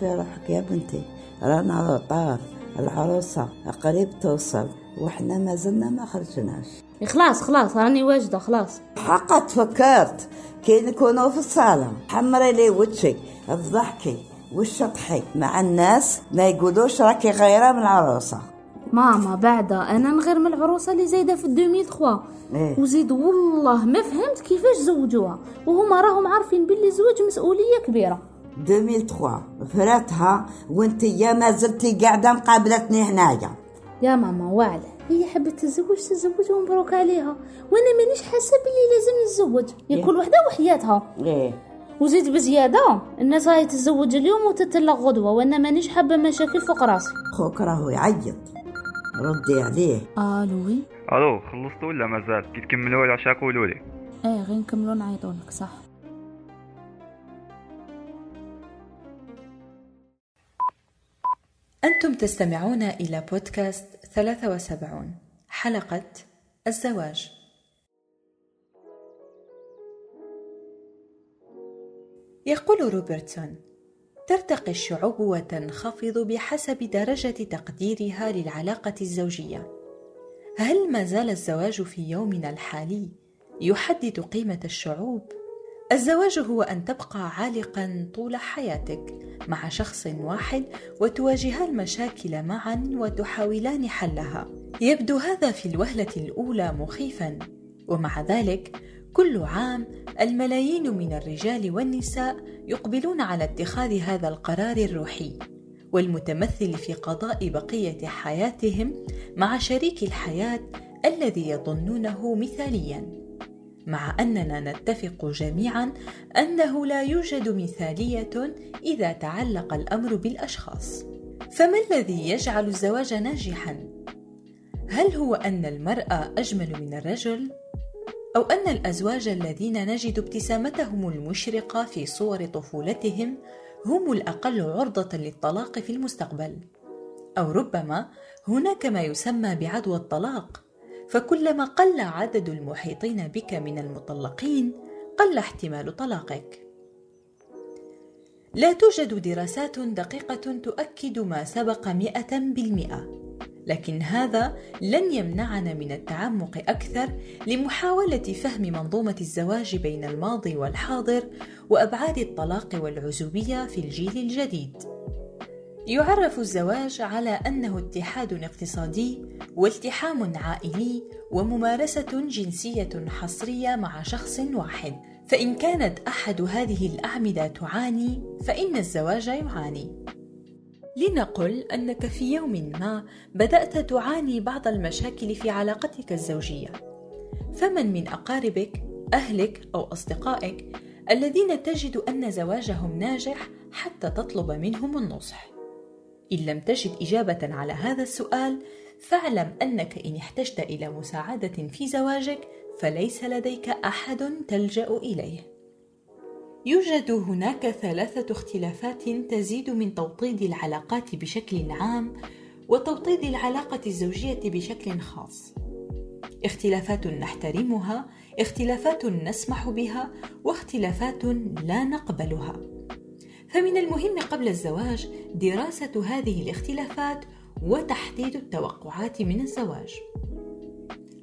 في روحك يا بنتي. رانا على طار العروسة قريب توصل. وإحنا ما زلنا ما خرجناش. خلاص خلاص راني واجدة خلاص. حقا تفكرت. كي نكونوا في الصالة. حمري لي وجهك افضحكي والشطحي مع الناس ما يقولوش راكي غيرة من العروسة. ماما بعدا أنا نغير من العروسة اللي زايدة في 2003 إيه. وزيد والله ما فهمت كيفاش زوجوها. وهما راهم عارفين باللي الزواج مسؤولية كبيرة. 2003 فراتها وانت يا ما زلتي قاعدة مقابلتني هنايا. يا ماما واعلة هي حبت تتزوج تتزوج ومبروك عليها. وأنا مانيش حاسة باللي لازم نتزوج. يا كل وحدة وحياتها. إيه. وزيد بزيادة. الناس راهي تتزوج اليوم وتتلق غدوة. وأنا مانيش حابة مشاكل فوق راسي. خوك راهو يعيط. ردي عليه. ألو ألو خلصتوا ولا مازال كي تكملوا العشاء قولوا لي. إيه غير نكملوا نعيطوا لك صح. أنتم تستمعون إلى بودكاست 73 حلقة الزواج يقول روبرتسون ترتقي الشعوب وتنخفض بحسب درجة تقديرها للعلاقة الزوجية هل ما زال الزواج في يومنا الحالي يحدد قيمة الشعوب؟ الزواج هو أن تبقى عالقا طول حياتك مع شخص واحد وتواجها المشاكل معا وتحاولان حلها. يبدو هذا في الوهلة الأولى مخيفا، ومع ذلك كل عام الملايين من الرجال والنساء يقبلون على اتخاذ هذا القرار الروحي، والمتمثل في قضاء بقية حياتهم مع شريك الحياة الذي يظنونه مثاليا. مع أننا نتفق جميعا أنه لا يوجد مثالية إذا تعلق الأمر بالأشخاص. فما الذي يجعل الزواج ناجحا؟ هل هو أن المرأة أجمل من الرجل؟ أو أن الأزواج الذين نجد ابتسامتهم المشرقة في صور طفولتهم هم الأقل عرضة للطلاق في المستقبل؟ أو ربما هناك ما يسمى بعدوى الطلاق فكلما قل عدد المحيطين بك من المطلقين قل احتمال طلاقك. لا توجد دراسات دقيقة تؤكد ما سبق مئة بالمئة لكن هذا لن يمنعنا من التعمق أكثر لمحاولة فهم منظومة الزواج بين الماضي والحاضر وأبعاد الطلاق والعزوبية في الجيل الجديد. يعرف الزواج على أنه اتحاد اقتصادي والتحام عائلي وممارسة جنسية حصرية مع شخص واحد. فإن كانت أحد هذه الأعمدة تعاني فإن الزواج يعاني. لنقل أنك في يوم ما بدأت تعاني بعض المشاكل في علاقتك الزوجية. فمن من أقاربك أهلك أو أصدقائك الذين تجد أن زواجهم ناجح حتى تطلب منهم النصح؟ إن لم تجد إجابة على هذا السؤال فاعلم أنك إن احتجت إلى مساعدة في زواجك فليس لديك أحد تلجأ إليه. يوجد هناك ثلاثة اختلافات تزيد من توطيد العلاقات بشكل عام وتوطيد العلاقة الزوجية بشكل خاص. اختلافات نحترمها، اختلافات نسمح بها، واختلافات لا نقبلها. فمن المهم قبل الزواج دراسة هذه الاختلافات وتحديد التوقعات من الزواج.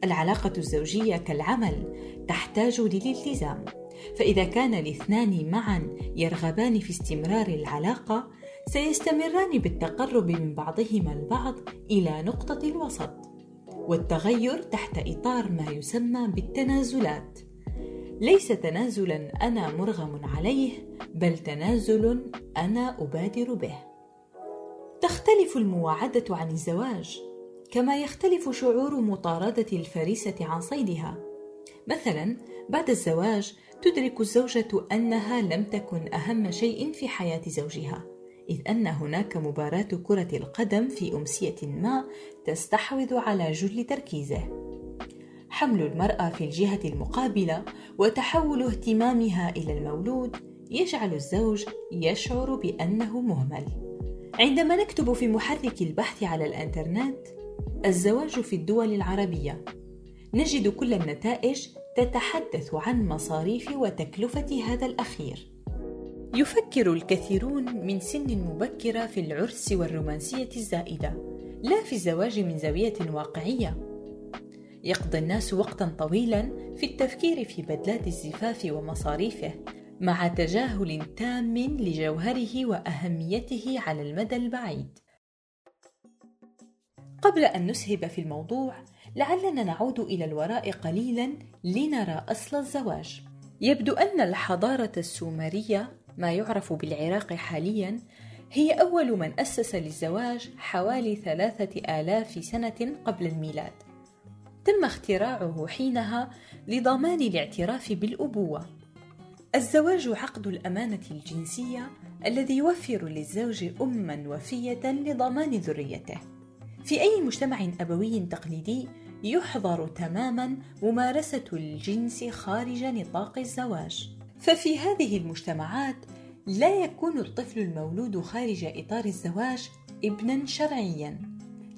العلاقة الزوجية كالعمل تحتاج للالتزام، فإذا كان الاثنان معا يرغبان في استمرار العلاقة، سيستمران بالتقرب من بعضهما البعض إلى نقطة الوسط، والتغير تحت إطار ما يسمى بالتنازلات. ليس تنازلا أنا مرغم عليه بل تنازل أنا أبادر به. تختلف المواعدة عن الزواج كما يختلف شعور مطاردة الفريسة عن صيدها. مثلا بعد الزواج تدرك الزوجة أنها لم تكن أهم شيء في حياة زوجها إذ أن هناك مباراة كرة القدم في أمسية ما تستحوذ على جل تركيزه. حمل المرأة في الجهة المقابلة وتحول اهتمامها إلى المولود يجعل الزوج يشعر بأنه مهمل. عندما نكتب في محرك البحث على الإنترنت الزواج في الدول العربية نجد كل النتائج تتحدث عن مصاريف وتكلفة هذا الأخير. يفكر الكثيرون من سن مبكرة في العرس والرومانسية الزائدة لا في الزواج من زاوية واقعية يقضي الناس وقتا طويلا في التفكير في بدلات الزفاف ومصاريفه مع تجاهل تام لجوهره وأهميته على المدى البعيد. قبل أن نسهب في الموضوع لعلنا نعود إلى الوراء قليلا لنرى أصل الزواج. يبدو أن الحضارة السومرية ما يعرف بالعراق حاليا هي أول من أسس للزواج حوالي ثلاثة آلاف سنة قبل الميلاد. تم اختراعه حينها لضمان الاعتراف بالأبوة. الزواج عقد الأمانة الجنسية الذي يوفر للزوج أما وفية لضمان ذريته. في أي مجتمع أبوي تقليدي يحظر تماما ممارسة الجنس خارج نطاق الزواج. ففي هذه المجتمعات لا يكون الطفل المولود خارج إطار الزواج ابنا شرعيا.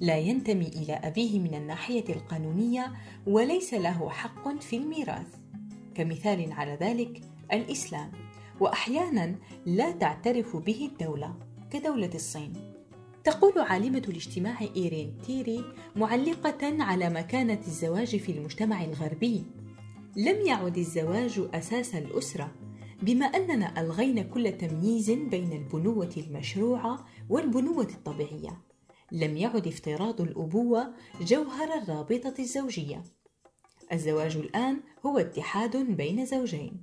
لا ينتمي إلى أبيه من الناحية القانونية وليس له حق في الميراث. كمثال على ذلك الإسلام وأحيانا لا تعترف به الدولة كدولة الصين. تقول عالمة الاجتماع إيرين تيري معلقة على مكانة الزواج في المجتمع الغربي لم يعد الزواج أساس الأسرة بما أننا ألغينا كل تمييز بين البنوة المشروعة والبنوة الطبيعية. لم يعد افتراض الأبوة جوهر الرابطة الزوجية. الزواج الآن هو اتحاد بين زوجين.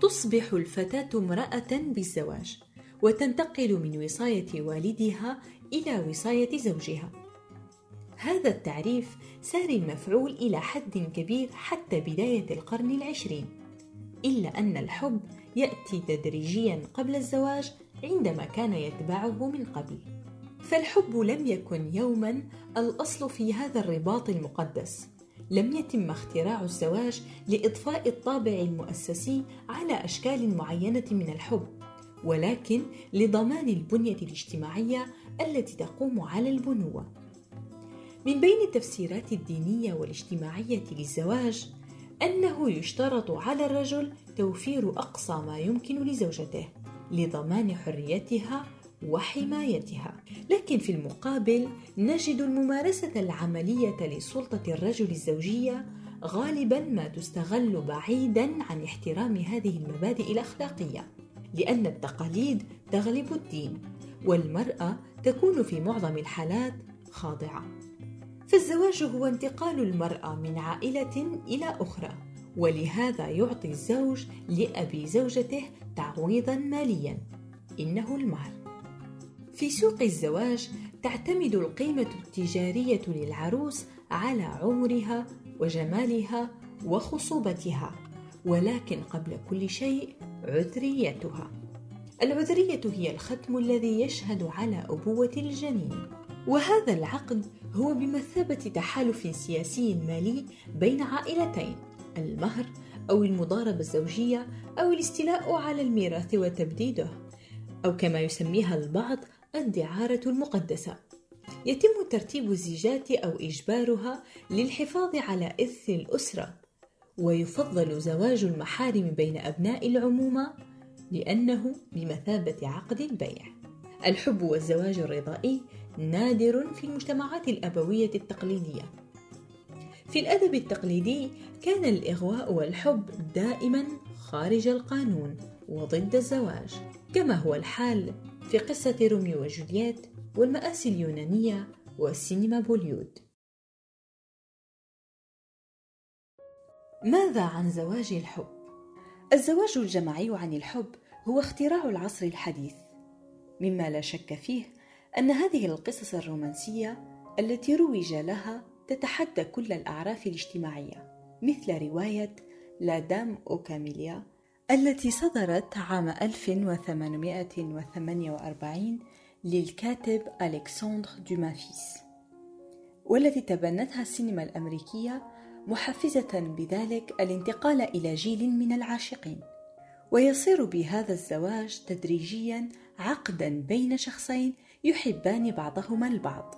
تصبح الفتاة امرأة بالزواج وتنتقل من وصاية والدها إلى وصاية زوجها. هذا التعريف سار المفعول إلى حد كبير حتى بداية القرن العشرين إلا أن الحب يأتي تدريجيا قبل الزواج عندما كان يتبعه من قبل. فالحب لم يكن يوما الأصل في هذا الرباط المقدس. لم يتم اختراع الزواج لإضفاء الطابع المؤسسي على أشكال معينة من الحب ولكن لضمان البنية الاجتماعية التي تقوم على البنوة. من بين التفسيرات الدينية والاجتماعية للزواج أنه يشترط على الرجل توفير أقصى ما يمكن لزوجته لضمان حريتها وحمايتها. لكن في المقابل نجد الممارسة العملية لسلطة الرجل الزوجية غالبا ما تستغل بعيدا عن احترام هذه المبادئ الأخلاقية لأن التقاليد تغلب الدين والمرأة تكون في معظم الحالات خاضعة. فالزواج هو انتقال المرأة من عائلة إلى أخرى ولهذا يعطي الزوج لأبي زوجته تعويضا ماليا. إنه المهر في سوق الزواج تعتمد القيمة التجارية للعروس على عمرها وجمالها وخصوبتها ولكن قبل كل شيء عذريتها. العذرية هي الختم الذي يشهد على أبوة الجنين. وهذا العقد هو بمثابة تحالف سياسي مالي بين عائلتين المهر أو المضاربة الزوجية أو الاستيلاء على الميراث وتبديده أو كما يسميها البعض الدعارة المقدسة. يتم ترتيب الزيجات أو إجبارها للحفاظ على إرث الأسرة ويفضل زواج المحارم بين أبناء العمومة لأنه بمثابة عقد البيع. الحب والزواج الرضائي نادر في المجتمعات الأبوية التقليدية. في الأدب التقليدي كان الإغواء والحب دائما خارج القانون وضد الزواج كما هو الحال في قصة روميو وجولييت والمآسي اليونانية والسينما بوليود ماذا عن زواج الحب؟ الزواج الجماعي عن الحب هو اختراع العصر الحديث مما لا شك فيه أن هذه القصص الرومانسية التي روج لها تتحدى كل الأعراف الاجتماعية مثل رواية La Dame aux Camélias التي صدرت عام 1848 للكاتب ألكسندر دوما fils والتي تبنتها السينما الأمريكية محفزة بذلك الانتقال إلى جيل من العاشقين ويصير بهذا الزواج تدريجيا عقدا بين شخصين يحبان بعضهما البعض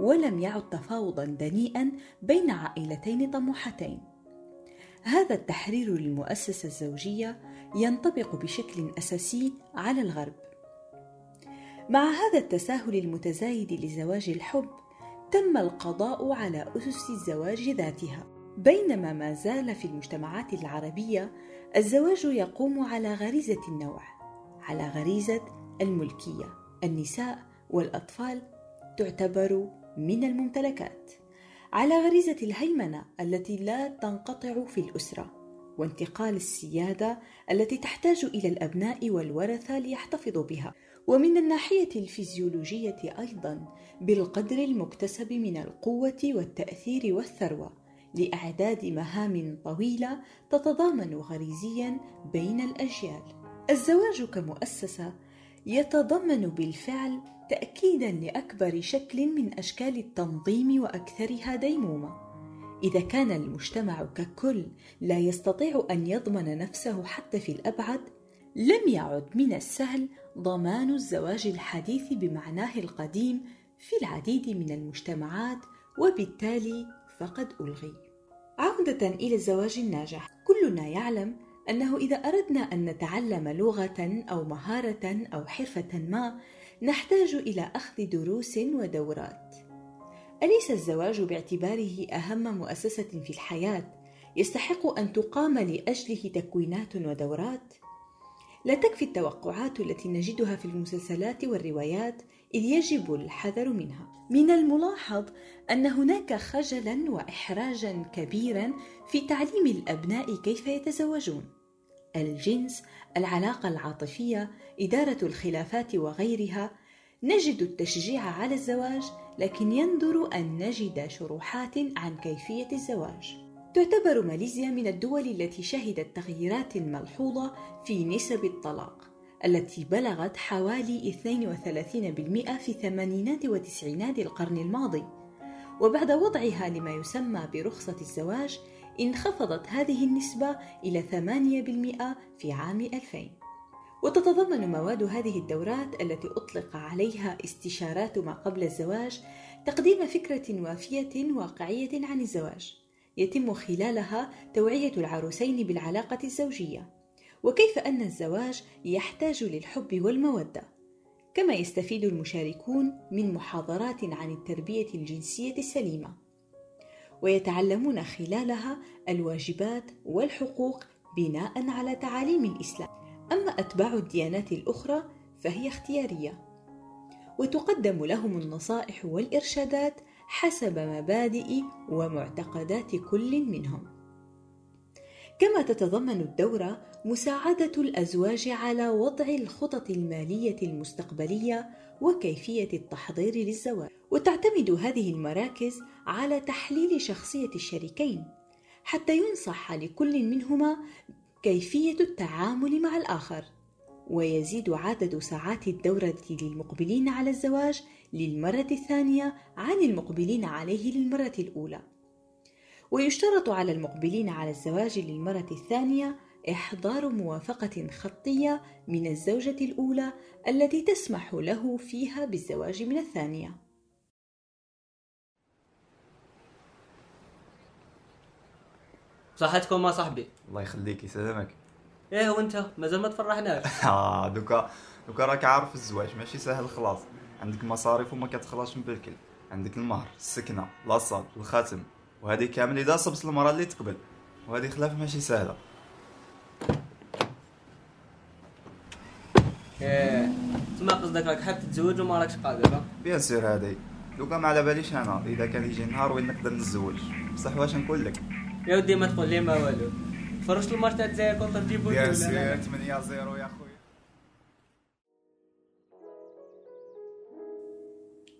ولم يعد تفاوضا دنيئا بين عائلتين طموحتين. هذا التحرير للمؤسسة الزوجية ينطبق بشكل أساسي على الغرب. مع هذا التساهل المتزايد لزواج الحب تم القضاء على أسس الزواج ذاتها. بينما ما زال في المجتمعات العربية الزواج يقوم على غريزة النوع على غريزة الملكية. النساء والأطفال تعتبر من الممتلكات. على غريزة الهيمنة التي لا تنقطع في الأسرة. وانتقال السيادة التي تحتاج إلى الأبناء والورثة ليحتفظوا بها ومن الناحية الفيزيولوجية أيضا بالقدر المكتسب من القوة والتأثير والثروة لأعداد مهام طويلة تتضامن غريزيا بين الأجيال. الزواج كمؤسسة يتضمن بالفعل تأكيدا لأكبر شكل من أشكال التنظيم وأكثرها ديمومة. إذا كان المجتمع ككل لا يستطيع أن يضمن نفسه حتى في الأبعد، لم يعد من السهل ضمان الزواج الحديث بمعناه القديم في العديد من المجتمعات وبالتالي فقد ألغي. عودة إلى الزواج الناجح، كلنا يعلم أنه إذا أردنا أن نتعلم لغة أو مهارة أو حرفة ما، نحتاج إلى أخذ دروس ودورات. أليس الزواج باعتباره أهم مؤسسة في الحياة يستحق أن تقام لأجله تكوينات ودورات؟ لا تكفي التوقعات التي نجدها في المسلسلات والروايات إذ يجب الحذر منها. من الملاحظ أن هناك خجلا وإحراجا كبيرا في تعليم الأبناء كيف يتزوجون. الجنس، العلاقة العاطفية، إدارة الخلافات وغيرها، نجد التشجيع على الزواج لكن يندر أن نجد شروحات عن كيفية الزواج. تعتبر ماليزيا من الدول التي شهدت تغييرات ملحوظة في نسب الطلاق التي بلغت حوالي 32% في الثمانينات وتسعينات القرن الماضي وبعد وضعها لما يسمى برخصة الزواج انخفضت هذه النسبة إلى 8% في عام 2000 وتتضمن مواد هذه الدورات التي أطلق عليها استشارات ما قبل الزواج تقديم فكرة وافية واقعية عن الزواج. يتم خلالها توعية العروسين بالعلاقة الزوجية. وكيف أن الزواج يحتاج للحب والمودة؟ كما يستفيد المشاركون من محاضرات عن التربية الجنسية السليمة. ويتعلمون خلالها الواجبات والحقوق بناء على تعاليم الإسلام. أما أتباع الديانات الأخرى فهي اختيارية. وتقدم لهم النصائح والإرشادات حسب مبادئ ومعتقدات كل منهم. كما تتضمن الدورة مساعدة الأزواج على وضع الخطط المالية المستقبلية وكيفية التحضير للزواج. وتعتمد هذه المراكز على تحليل شخصية الشريكين حتى ينصح لكل منهما كيفية التعامل مع الآخر ويزيد عدد ساعات الدورة للمقبلين على الزواج للمرة الثانية عن المقبلين عليه للمرة الأولى. ويشترط على المقبلين على الزواج للمرة الثانية إحضار موافقة خطية من الزوجة الأولى التي تسمح له فيها بالزواج من الثانية. صحيت كو ما صاحبي. الله يخليك يسلمك. إيه وأنت؟ مازال ما تفرحناش. آه دوكا دوكا راك عارف الزواج ماشي سهل خلاص. عندك مصاريف وما كتخلاش من بالكل عندك المهر السكنة la salle الخاتم. وهذه كامل إذا صبت المراه اللي تقبل. وهذه خلاف ماشي سهلة. إيه تما قصدك راك حاب تتزوج وما راكش قادر bien sûr هذه. دوكا ما على باليش أنا. إذا كان يجي نهار وين نقدر نتزوج؟ بصح واش نقول لك؟ يا ودي ما تقول لي ما والو فرشت الماتش تاع الجزائر contre ولا سور لا 8 0 يا خويا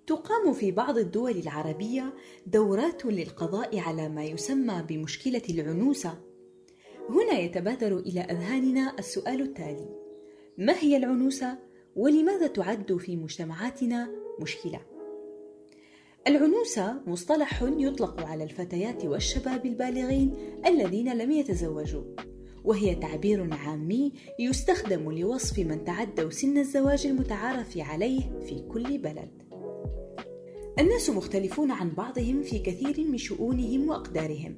تقام في بعض الدول العربية دورات للقضاء على ما يسمى بمشكلة العنوسة. هنا يتبادر إلى أذهاننا السؤال التالي: ما هي العنوسة؟ ولماذا تعد في مجتمعاتنا مشكلة؟ العنوسة مصطلح يطلق على الفتيات والشباب البالغين الذين لم يتزوجوا، وهي تعبير عامي يستخدم لوصف من تعدوا سن الزواج المتعارف عليه في كل بلد. الناس مختلفون عن بعضهم في كثير من شؤونهم وأقدارهم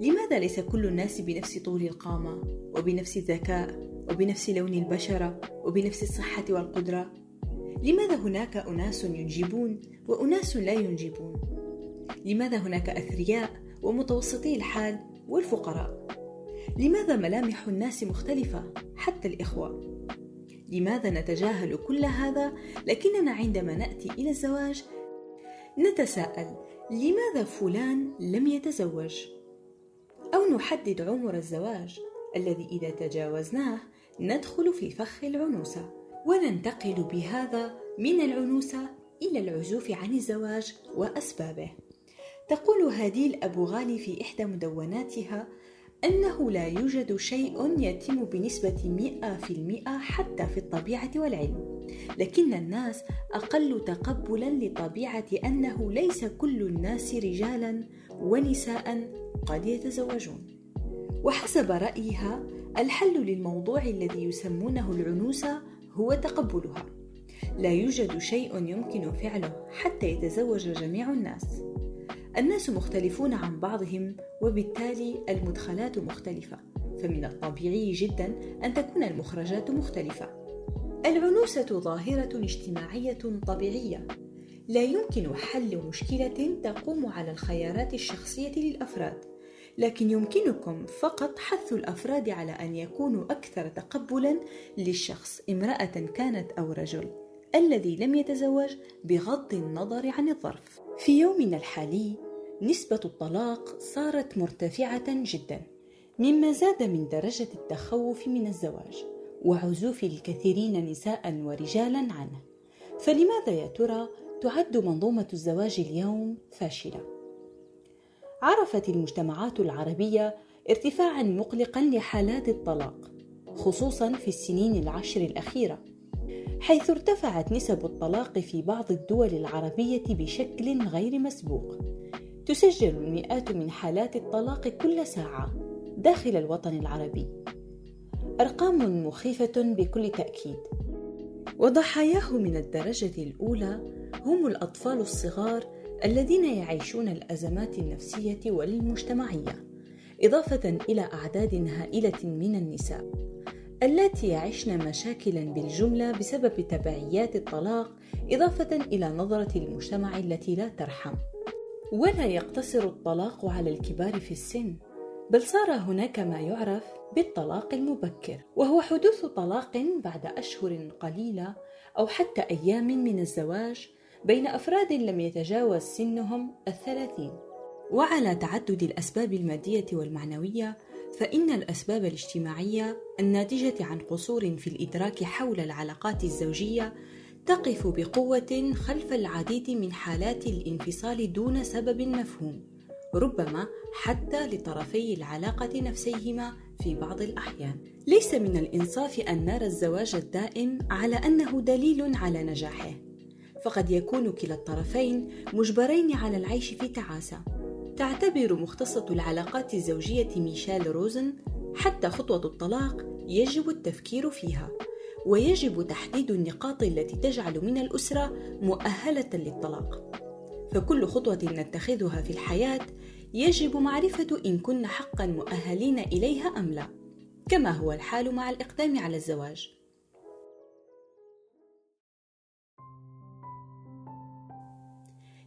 لماذا ليس كل الناس بنفس طول القامة وبنفس الذكاء وبنفس لون البشرة وبنفس الصحة والقدرة؟ لماذا هناك أناس ينجبون وأناس لا ينجبون؟ لماذا هناك أثرياء ومتوسطي الحال والفقراء؟ لماذا ملامح الناس مختلفة حتى الإخوة؟ لماذا نتجاهل كل هذا لكننا عندما نأتي إلى الزواج نتساءل لماذا فلان لم يتزوج أو نحدد عمر الزواج الذي إذا تجاوزناه ندخل في فخ العنوسة وننتقل بهذا من العنوسه إلى العزوف عن الزواج وأسبابه. تقول هاديل ابو غالي في إحدى مدوناتها أنه لا يوجد شيء يتم بنسبة مئة في المئة حتى في الطبيعة والعلم لكن الناس أقل تقبلا لطبيعة أنه ليس كل الناس رجالا ونساء قد يتزوجون. وحسب رأيها الحل للموضوع الذي يسمونه العنوسة هو تقبلها. لا يوجد شيء يمكن فعله حتى يتزوج جميع الناس. الناس مختلفون عن بعضهم وبالتالي المدخلات مختلفة فمن الطبيعي جدا أن تكون المخرجات مختلفة. العنوسة ظاهرة اجتماعية طبيعية. لا يمكن حل مشكلة تقوم على الخيارات الشخصية للأفراد. لكن يمكنكم فقط حث الأفراد على أن يكونوا أكثر تقبلا للشخص امرأة كانت أو رجل الذي لم يتزوج بغض النظر عن الظرف في يومنا الحالي نسبة الطلاق صارت مرتفعة جدا مما زاد من درجة التخوف من الزواج وعزوف الكثيرين نساء ورجالا عنه فلماذا يا ترى تعد منظومة الزواج اليوم فاشلة؟ عرفت المجتمعات العربية ارتفاعا مقلقا لحالات الطلاق خصوصا في السنين العشر الأخيرة حيث ارتفعت نسب الطلاق في بعض الدول العربية بشكل غير مسبوق. تسجل المئات من حالات الطلاق كل ساعة داخل الوطن العربي. أرقام مخيفة بكل تأكيد. وضحاياه من الدرجة الأولى هم الأطفال الصغار الذين يعيشون الأزمات النفسية والمجتمعية إضافة إلى أعداد هائلة من النساء اللاتي يعشن مشاكلا بالجملة بسبب تبعيات الطلاق إضافة إلى نظرة المجتمع التي لا ترحم. ولا يقتصر الطلاق على الكبار في السن بل صار هناك ما يعرف بالطلاق المبكر وهو حدوث طلاق بعد أشهر قليلة أو حتى أيام من الزواج بين أفراد لم يتجاوز سنهم الثلاثين وعلى تعدد الأسباب المادية والمعنوية فإن الأسباب الاجتماعية الناتجة عن قصور في الإدراك حول العلاقات الزوجية تقف بقوة خلف العديد من حالات الانفصال دون سبب مفهوم، ربما حتى لطرفي العلاقة نفسيهما في بعض الأحيان. ليس من الإنصاف أن نرى الزواج الدائم على أنه دليل على نجاحه، فقد يكون كلا الطرفين مجبرين على العيش في تعاسة. تعتبر مختصة العلاقات الزوجية ميشيل روزن حتى خطوة الطلاق يجب التفكير فيها ويجب تحديد النقاط التي تجعل من الأسرة مؤهلة للطلاق. فكل خطوة نتخذها في الحياة يجب معرفة إن كنا حقا مؤهلين إليها أم لا، كما هو الحال مع الإقدام على الزواج.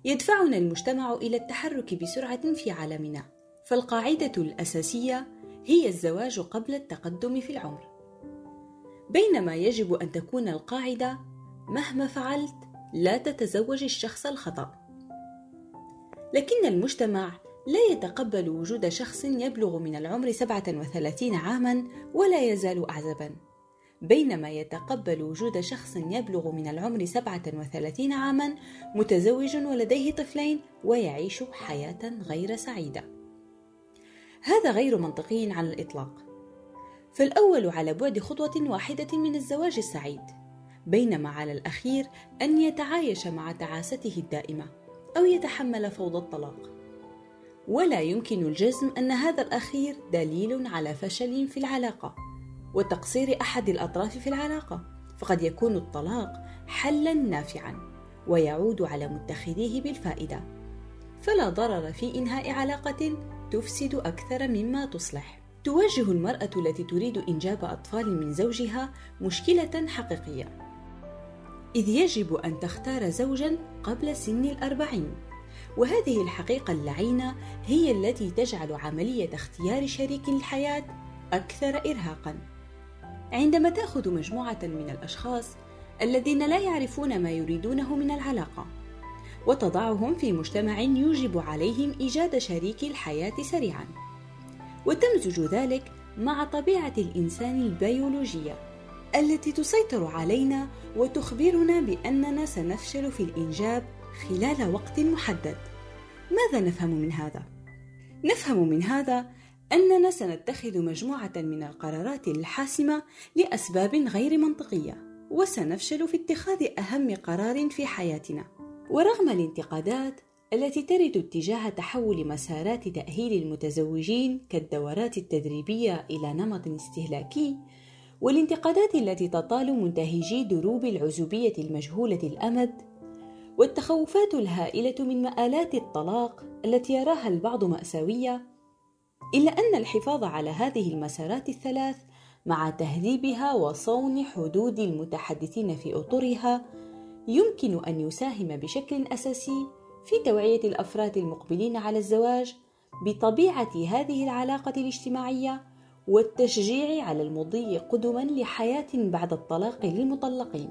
يدفعنا المجتمع إلى التحرك بسرعة في عالمنا، فالقاعدة الأساسية هي الزواج قبل التقدم في العمر. بينما يجب أن تكون القاعدة مهما فعلت لا تتزوج الشخص الخطأ. لكن المجتمع لا يتقبل وجود شخص يبلغ من العمر 37 عاما ولا يزال أعزبا. بينما يتقبل وجود شخص يبلغ من العمر 37 عاما متزوج ولديه طفلين ويعيش حياة غير سعيدة. هذا غير منطقي على الإطلاق. فالأول على بعد خطوة واحدة من الزواج السعيد بينما على الأخير أن يتعايش مع تعاسته الدائمة أو يتحمل فوضى الطلاق. ولا يمكن الجزم أن هذا الأخير دليل على فشل في العلاقة. وتقصير أحد الأطراف في العلاقة فقد يكون الطلاق حلا نافعا ويعود على متخذيه بالفائدة فلا ضرر في إنهاء علاقة تفسد أكثر مما تصلح. تواجه المرأة التي تريد إنجاب أطفال من زوجها مشكلة حقيقية، إذ يجب أن تختار زوجا قبل سن الأربعين، وهذه الحقيقة اللعينة هي التي تجعل عملية اختيار شريك الحياة أكثر إرهاقًا. عندما تأخذ مجموعة من الأشخاص الذين لا يعرفون ما يريدونه من العلاقة، وتضعهم في مجتمع يوجب عليهم إيجاد شريك الحياة سريعًا، وتمزج ذلك مع طبيعة الإنسان البيولوجية التي تسيطر علينا وتخبرنا بأننا سنفشل في الإنجاب خلال وقت محدد. ماذا نفهم من هذا؟ نفهم من هذا أننا سنتخذ مجموعة من القرارات الحاسمة لأسباب غير منطقية، وسنفشل في اتخاذ أهم قرار في حياتنا. ورغم الانتقادات التي ترد اتجاه تحول مسارات تأهيل المتزوجين كالدورات التدريبية إلى نمط استهلاكي، والانتقادات التي تطال منتهجي دروب العزوبية المجهولة الأمد، والتخوفات الهائلة من مآلات الطلاق التي يراها البعض مأساوية، إلا أن الحفاظ على هذه المسارات الثلاث مع تهذيبها وصون حدود المتحدثين في أطرها يمكن أن يساهم بشكل أساسي في توعية الأفراد المقبلين على الزواج بطبيعة هذه العلاقة الاجتماعية والتشجيع على المضي قدما لحياة بعد الطلاق للمطلقين.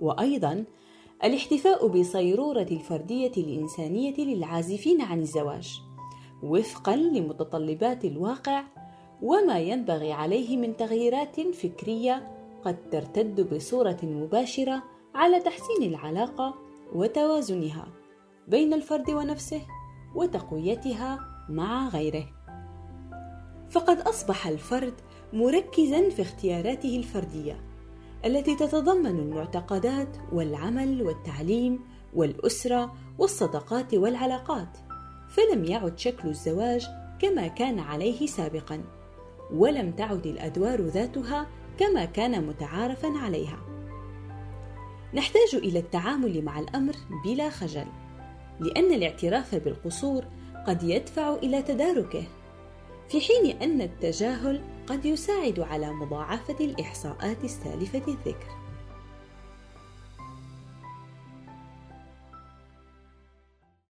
وأيضا الاحتفاء بصيرورة الفردية الإنسانية للعازفين عن الزواج. وفقا لمتطلبات الواقع وما ينبغي عليه من تغييرات فكرية قد ترتد بصورة مباشرة على تحسين العلاقة وتوازنها بين الفرد ونفسه وتقويتها مع غيره. فقد أصبح الفرد مركزا في اختياراته الفردية التي تتضمن المعتقدات والعمل والتعليم والأسرة والصداقات والعلاقات. فلم يعد شكل الزواج كما كان عليه سابقا ولم تعد الأدوار ذاتها كما كان متعارفا عليها. نحتاج إلى التعامل مع الأمر بلا خجل لأن الاعتراف بالقصور قد يدفع إلى تداركه في حين أن التجاهل قد يساعد على مضاعفة الإحصاءات السالفة الذكر.